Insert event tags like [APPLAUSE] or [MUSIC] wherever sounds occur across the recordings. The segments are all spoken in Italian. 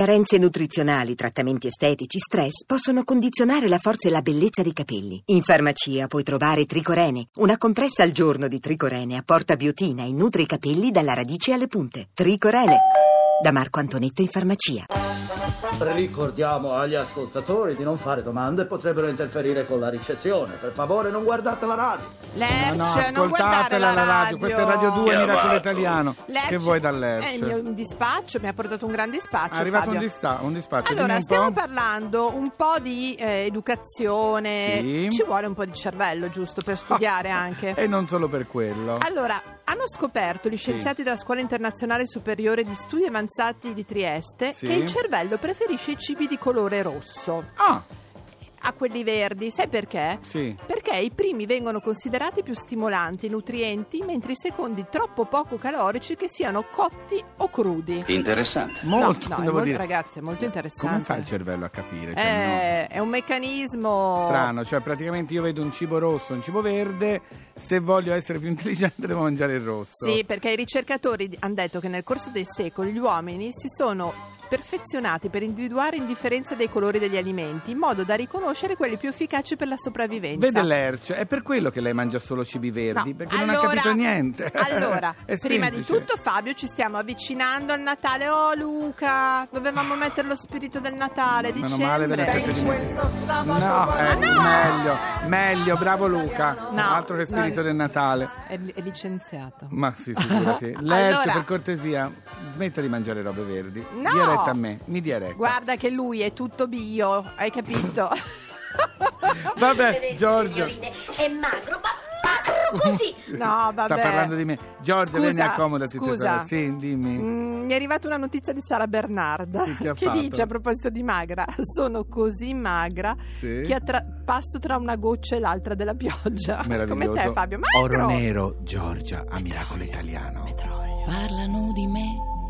Carenze nutrizionali, trattamenti estetici, stress possono condizionare la forza e la bellezza dei capelli. In farmacia puoi trovare Tricorene, una compressa al giorno di Tricorene apporta biotina e nutre i capelli dalla radice alle punte. Tricorene, da Marco Antonetto in farmacia. Ricordiamo agli ascoltatori di non fare domande, potrebbero interferire con la ricezione. Per favore non guardate la radio. Lerch, No, no, ascoltatela la radio. Questa è Radio 2 Chiamato. Miracolo Italiano. Lerch Che vuoi da È il mio dispaccio, mi ha portato un gran dispaccio. È arrivato un, dista- un dispaccio. Allora, un stiamo po'. parlando un po' di eh, educazione. Sì. Ci vuole un po' di cervello, giusto, per studiare [LAUGHS] anche. E non solo per quello. Allora, hanno scoperto gli scienziati della Scuola Internazionale Superiore di Studi Avanzati di Trieste Sì. che il cervello preferisce i cibi di colore rosso. Ah, a quelli verdi. Sai perché? sì. Perché i primi vengono considerati più stimolanti, nutrienti, mentre i secondi troppo poco calorici che siano cotti o crudi. Interessante. Molto, no, no, è devo molto- dire. ragazzi, è molto interessante. Come fa il cervello a capire? Cioè, Eh, è un meccanismo no, strano, cioè praticamente io vedo un cibo rosso, un cibo verde, se voglio essere più [LAUGHS] intelligente devo mangiare il rosso. Sì, perché i ricercatori hanno detto che nel corso dei secoli gli uomini si sono perfezionati per individuare indifferenza dei colori degli alimenti in modo da riconoscere quelli più efficaci per la sopravvivenza. Vede Lerch, è per quello che lei mangia solo cibi verdi, No, perché non ha allora- capito niente. [LAUGHS] Allora, [LAUGHS] prima di semplice. tutto, Fabio, ci stiamo avvicinando al Natale. Oh, Luca, dovevamo mettere lo spirito del Natale. Meno Dicembre. male ve ne siete dimentichi. No, eh, no! meglio, meglio, bravo Luca. No, Altro che spirito no. del Natale. È, è licenziato. Ma sì, figurati. [LAUGHS] Lerch, Allora- per cortesia, smetta di mangiare robe verdi. No! Dia retta a me, mi dia retta. Guarda che lui è tutto bio, hai capito? [LAUGHS] Vabbè, Giorgio. signorine, è magro, ma magro così. [LAUGHS] No, vabbè. Sta parlando di me. Giorgio, Scusa, vieni accomodati. Scusa. Sì, dimmi. Mm, mi è arrivata una notizia di Sara Bernarda Sì, che [LAUGHS] che fatto? dice a proposito di magra: Sono così magra Sì. che attra- passo tra una goccia e l'altra della pioggia. Meraviglioso. Come te, Fabio? Magro. Oro nero, Giorgia, a Miracolo Italiano. Parlano di me,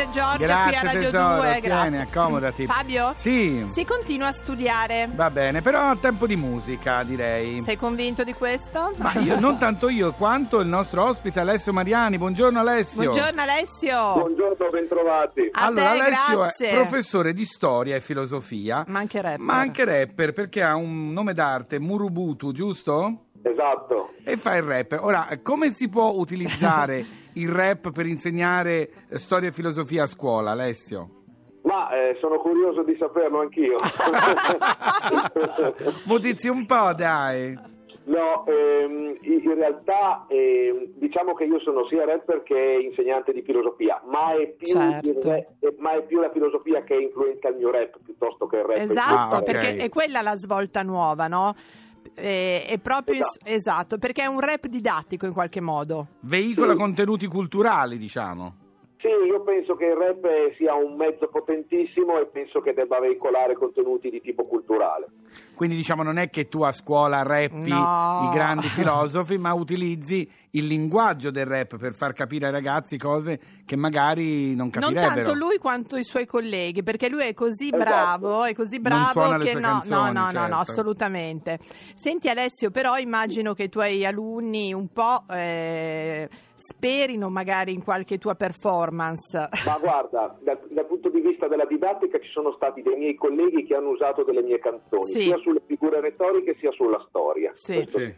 Grazie Giorgia Grazie qui a Radio tesoro, 2. tieni, Grazie. accomodati. Fabio? Sì. Si continua a studiare. Va bene, però a tempo di musica direi. Sei convinto di questo? Ma io, non tanto io quanto il nostro ospite Alessio Mariani. Buongiorno Alessio. Buongiorno Alessio. Buongiorno, bentrovati. A allora, te, Alessio grazie. è professore di storia e filosofia, Ma anche rapper. ma anche rapper perché ha un nome d'arte, Murubutu, giusto? Esatto. E fa il rapper. Ora, come si può utilizzare [LAUGHS] il rap per insegnare eh, storia e filosofia a scuola, Alessio? Ma eh, sono curioso di saperlo anch'io. [LAUGHS] Mutizi un po', dai. no, ehm, in realtà ehm, diciamo che io sono sia rapper che insegnante di filosofia, ma è più, Certo. re- ma è più la filosofia che influenza il mio rap piuttosto che il rap. Esatto, Ah, ok. perché è quella la svolta nuova, no? Eh, È proprio Esatto. esatto, perché è un rap didattico in qualche modo. Veicola Sì. contenuti culturali, diciamo. Sì, io penso che il rap sia un mezzo potentissimo e penso che debba veicolare contenuti di tipo culturale. Quindi diciamo non è che tu a scuola rappi No. i grandi [LAUGHS] filosofi, ma utilizzi il linguaggio del rap per far capire ai ragazzi cose che magari non Non capirebbero. tanto lui quanto i suoi colleghi, perché lui è così Esatto. bravo, è così Non bravo che sue no, canzoni, no, no, no, certo. no, assolutamente. Senti Alessio, però immagino che i tuoi alunni un po' eh, sperino magari in qualche tua performance. Ma guarda, dal, dal punto di vista della didattica ci sono stati dei miei colleghi che hanno usato delle mie canzoni, Sì. sia sulle figure retoriche sia sulla storia. Sì. Questo- Sì.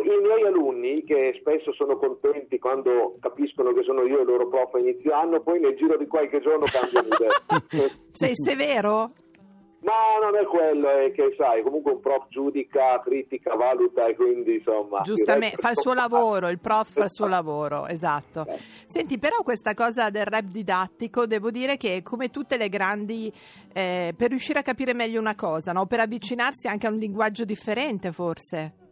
I miei alunni, che spesso sono contenti quando capiscono che sono io il loro prof a inizio anno, poi nel giro di qualche giorno cambiano idea. [LAUGHS] Sei severo? Ma non è quello, è che sai, comunque un prof giudica, critica, valuta e quindi insomma... Giustamente, fa il suo [LAUGHS] lavoro, il prof fa il suo lavoro, esatto. Eh. Senti, però questa cosa del rap didattico, devo dire che come tutte le grandi, eh, per riuscire a capire meglio una cosa, no? per avvicinarsi anche a un linguaggio differente forse.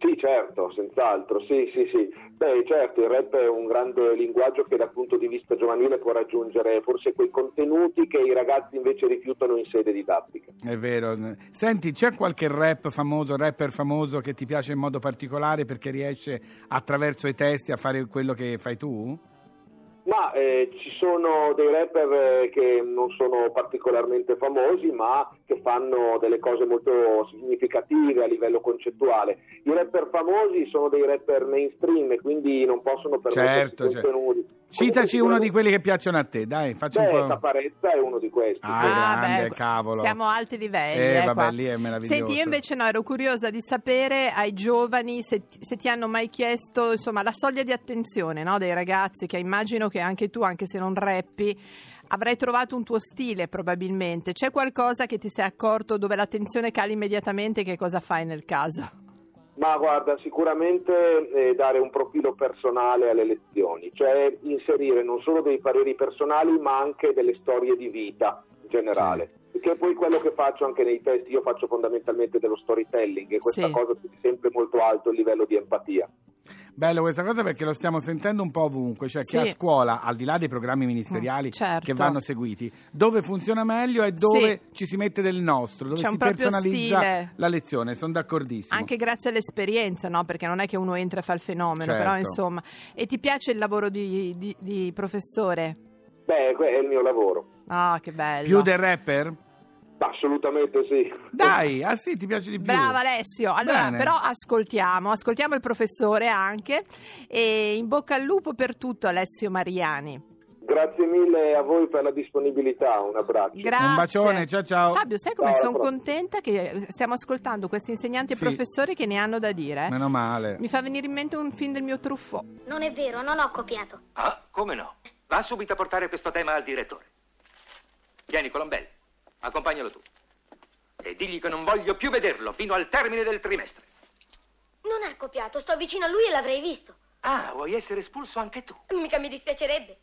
Sì, certo, senz'altro, sì, sì, sì. Beh, certo, il rap è un grande linguaggio che dal punto di vista giovanile può raggiungere forse quei contenuti che i ragazzi invece rifiutano in sede didattica. È vero. Senti, c'è qualche rap famoso, rapper famoso che ti piace in modo particolare perché riesce attraverso i testi a fare quello che fai tu? Ma eh, ci sono dei rapper eh, che non sono particolarmente famosi, ma che fanno delle cose molto significative a livello concettuale. I rapper famosi sono dei rapper mainstream e quindi non possono permettersi Certo, certo. contenuti. Citaci Comunque, uno di quelli che piacciono a te, dai, facci Beh, un po'. Caparezza è uno di questi. Ah, grande, beh, cavolo. Siamo a alti livelli. Eh, eh, vabbè, qua. lì è meraviglioso. Senti, io invece no, ero curiosa di sapere ai giovani se, ti- se ti hanno mai chiesto insomma, la soglia di attenzione no, dei ragazzi, che immagino che anche tu, anche se non rappi, avrai trovato un tuo stile probabilmente. C'è qualcosa che ti sei accorto dove l'attenzione cala immediatamente? Che cosa fai nel caso? Ma guarda, sicuramente eh, dare un profilo personale alle lezioni, cioè inserire non solo dei pareri personali ma anche delle storie di vita in generale. Che è poi quello che faccio anche nei testi, io faccio fondamentalmente dello storytelling e questa Sì. cosa è sempre molto alto il livello di empatia. Bello questa cosa perché lo stiamo sentendo un po' ovunque, cioè che Sì. a scuola, al di là dei programmi ministeriali Mm, certo. che vanno seguiti, dove funziona meglio è dove Sì. ci si mette del nostro, dove C'è si un proprio personalizza stile. la lezione, sono d'accordissimo. Anche grazie all'esperienza, no? Perché non è che uno entra e fa il fenomeno, Certo. però insomma. E ti piace il lavoro di, di- di professore? Beh, è il mio lavoro. Ah, che bello. Più del rapper? Assolutamente sì. Dai, ah sì, ti piace di più. Brava Alessio, allora Bene. però ascoltiamo, ascoltiamo il professore anche e in bocca al lupo per tutto Alessio Mariani. Grazie mille a voi per la disponibilità, un abbraccio. Grazie. Un bacione, ciao ciao. Fabio, sai come sono contenta che stiamo ascoltando questi insegnanti e Sì. professori che ne hanno da dire? Meno male. Mi fa venire in mente un film del mio truffo. Non è vero, non ho copiato. Ah, come no? Va subito a portare questo tema al direttore. Vieni, Colombelli, accompagnalo tu. E digli che non voglio più vederlo fino al termine del trimestre. Non ha copiato, sto vicino a lui e l'avrei visto. Ah, vuoi essere espulso anche tu? Mica mi dispiacerebbe.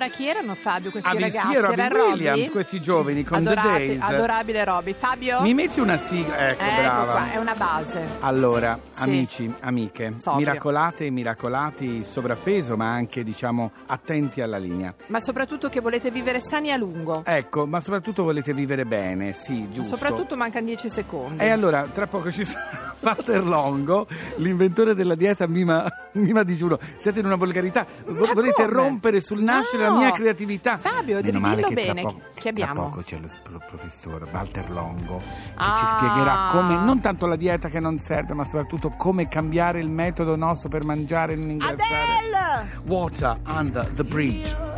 Allora, chi erano Fabio questi Avicii ragazzi? e Robbie Era Williams, Robbie? questi giovani con The Adorati- Days. Adorabile Robby. Fabio? Mi metti una sigla, ecco, ecco brava. qua, è una base. Allora, Sì. amici, amiche, Sobrio. miracolate e miracolati sovrappeso, ma anche, diciamo, attenti alla linea. Ma soprattutto che volete vivere sani a lungo. Ecco, ma soprattutto volete vivere bene, sì, giusto. Soprattutto mancano 10 secondi. E allora, tra poco ci sarà Walter Longo, l'inventore della dieta Mima, Mima digiuno. Siete in una volgarità. Vo- Ma volete come? rompere sul nascere No. la mia creatività. Fabio, Meno male dillo che tra bene, poco- chi abbiamo? Tra poco c'è lo sp- lo professor Walter Longo che Ah. ci spiegherà come, non tanto la dieta che non serve, ma soprattutto come cambiare il metodo nostro per mangiare e non ingrassare. Adele! Water under the bridge.